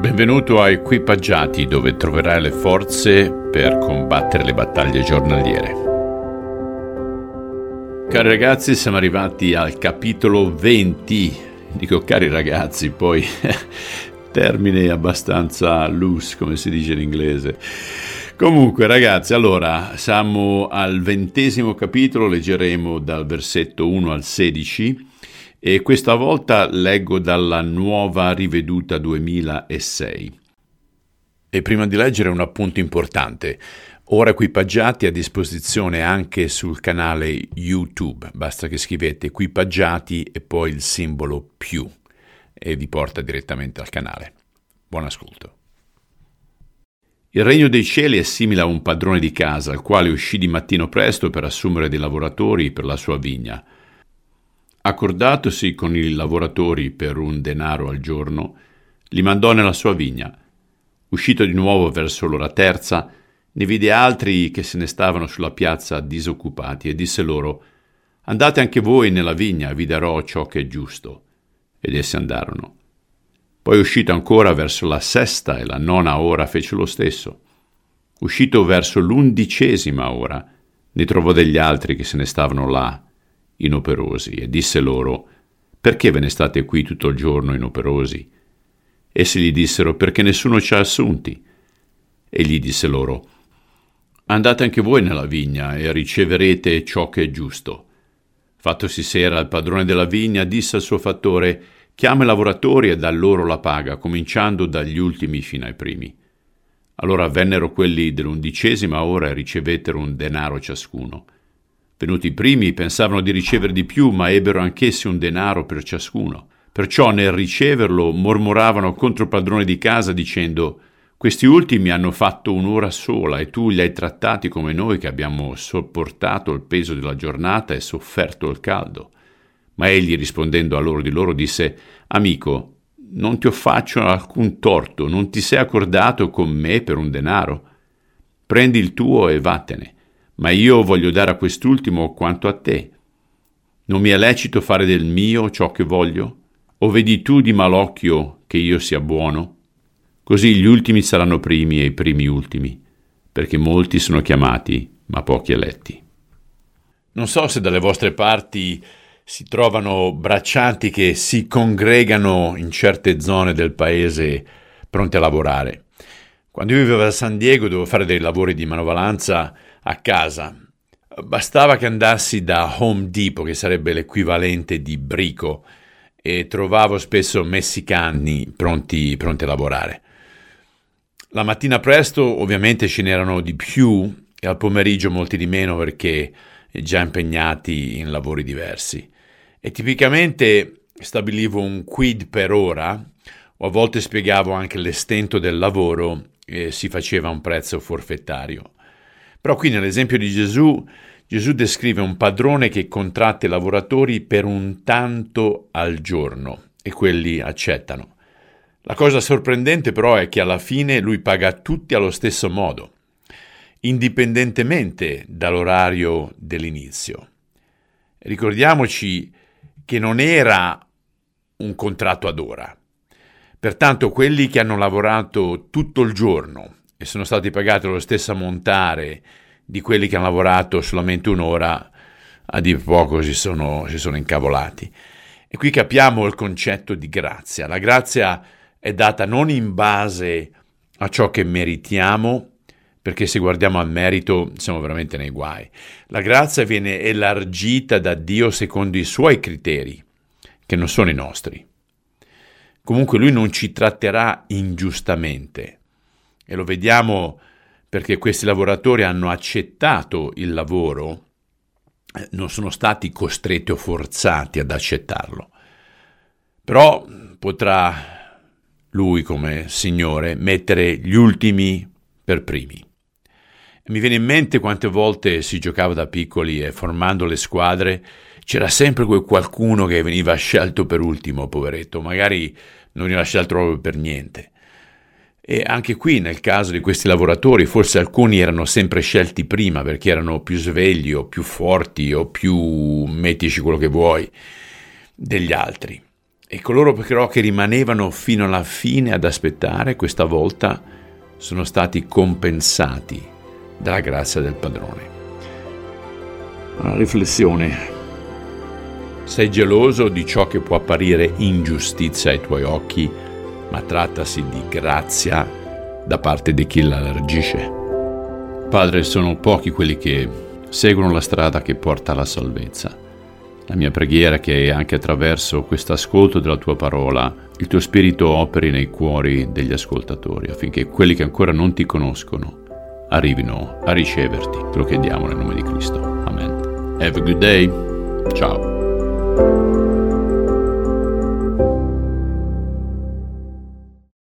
Benvenuto a Equipaggiati dove troverai le forze per combattere le battaglie giornaliere. Cari ragazzi, siamo arrivati al capitolo 20. Dico cari ragazzi, poi termine abbastanza loose, come si dice in inglese. Comunque, ragazzi, allora siamo al ventesimo capitolo, leggeremo dal versetto 1 al 16 e questa volta leggo dalla nuova riveduta 2006. E prima di leggere un appunto importante. Ora equipaggiati a disposizione anche sul canale YouTube, basta che scrivete equipaggiati e poi il simbolo più e vi porta direttamente al canale. Buon ascolto. Il regno dei cieli è simile a un padrone di casa, al quale uscì di mattino presto per assumere dei lavoratori per la sua vigna. Accordatosi con i lavoratori per un denaro al giorno, li mandò nella sua vigna. Uscito di nuovo verso l'ora terza, ne vide altri che se ne stavano sulla piazza disoccupati e disse loro Andate anche voi nella vigna, vi darò ciò che è giusto. Ed essi andarono. Poi uscito ancora verso la sesta e la nona ora fece lo stesso. Uscito verso l'undicesima ora, ne trovò degli altri che se ne stavano là, inoperosi, e disse loro, Perché ve ne state qui tutto il giorno inoperosi? Essi gli dissero, Perché nessuno ci ha assunti. Egli disse loro, Andate anche voi nella vigna e riceverete ciò che è giusto. Fattosi sera, il padrone della vigna disse al suo fattore, Chiama i lavoratori e dà loro la paga, cominciando dagli ultimi fino ai primi. Allora vennero quelli dell'undicesima ora e ricevettero un denaro ciascuno. Venuti i primi pensavano di ricevere di più, ma ebbero anch'essi un denaro per ciascuno. Perciò nel riceverlo mormoravano contro il padrone di casa dicendo questi ultimi hanno fatto un'ora sola e tu li hai trattati come noi che abbiamo sopportato il peso della giornata e sofferto il caldo. Ma egli rispondendo a loro di loro disse, Amico, non ti faccio alcun torto, non ti sei accordato con me per un denaro. Prendi il tuo e vattene, ma io voglio dare a quest'ultimo quanto a te. Non mi è lecito fare del mio ciò che voglio? O vedi tu di malocchio che io sia buono? Così gli ultimi saranno primi e i primi ultimi, perché molti sono chiamati, ma pochi eletti. Non so se dalle vostre parti si trovano braccianti che si congregano in certe zone del paese pronti a lavorare. Quando io vivevo a San Diego dovevo fare dei lavori di manovalanza a casa. Bastava che andassi da Home Depot, che sarebbe l'equivalente di Brico, e trovavo spesso messicani pronti, pronti a lavorare. La mattina presto ovviamente ce n'erano di più e al pomeriggio molti di meno perché già impegnati in lavori diversi e tipicamente stabilivo un quid per ora o a volte spiegavo anche l'estento del lavoro e si faceva un prezzo forfettario. Però qui nell'esempio di Gesù, Gesù descrive un padrone che contratta i lavoratori per un tanto al giorno e quelli accettano. La cosa sorprendente però è che alla fine lui paga tutti allo stesso modo, indipendentemente dall'orario dell'inizio. Ricordiamoci che non era un contratto ad ora. Pertanto quelli che hanno lavorato tutto il giorno e sono stati pagati lo stesso ammontare di quelli che hanno lavorato solamente un'ora, a dir poco si sono, si sono incavolati. E qui capiamo il concetto di grazia. La grazia è data non in base a ciò che meritiamo, perché se guardiamo al merito siamo veramente nei guai. La grazia viene elargita da Dio secondo i suoi criteri, che non sono i nostri. Comunque lui non ci tratterà ingiustamente e lo vediamo perché questi lavoratori hanno accettato il lavoro, eh, non sono stati costretti o forzati ad accettarlo. Però potrà lui come Signore mettere gli ultimi per primi. Mi viene in mente quante volte si giocava da piccoli e formando le squadre c'era sempre quel qualcuno che veniva scelto per ultimo, poveretto, magari non veniva scelto proprio per niente. E anche qui, nel caso di questi lavoratori, forse alcuni erano sempre scelti prima perché erano più svegli o più forti o più mettici quello che vuoi degli altri. E coloro però che rimanevano fino alla fine ad aspettare, questa volta sono stati compensati dalla grazia del padrone. Una riflessione. Sei geloso di ciò che può apparire ingiustizia ai tuoi occhi, ma trattasi di grazia da parte di chi l'allergisce? Padre, sono pochi quelli che seguono la strada che porta alla salvezza la mia preghiera è che anche attraverso questo ascolto della tua parola il tuo spirito operi nei cuori degli ascoltatori affinché quelli che ancora non ti conoscono arrivino a riceverti. Te lo chiediamo nel nome di Cristo. Amen. Have a good day. Ciao.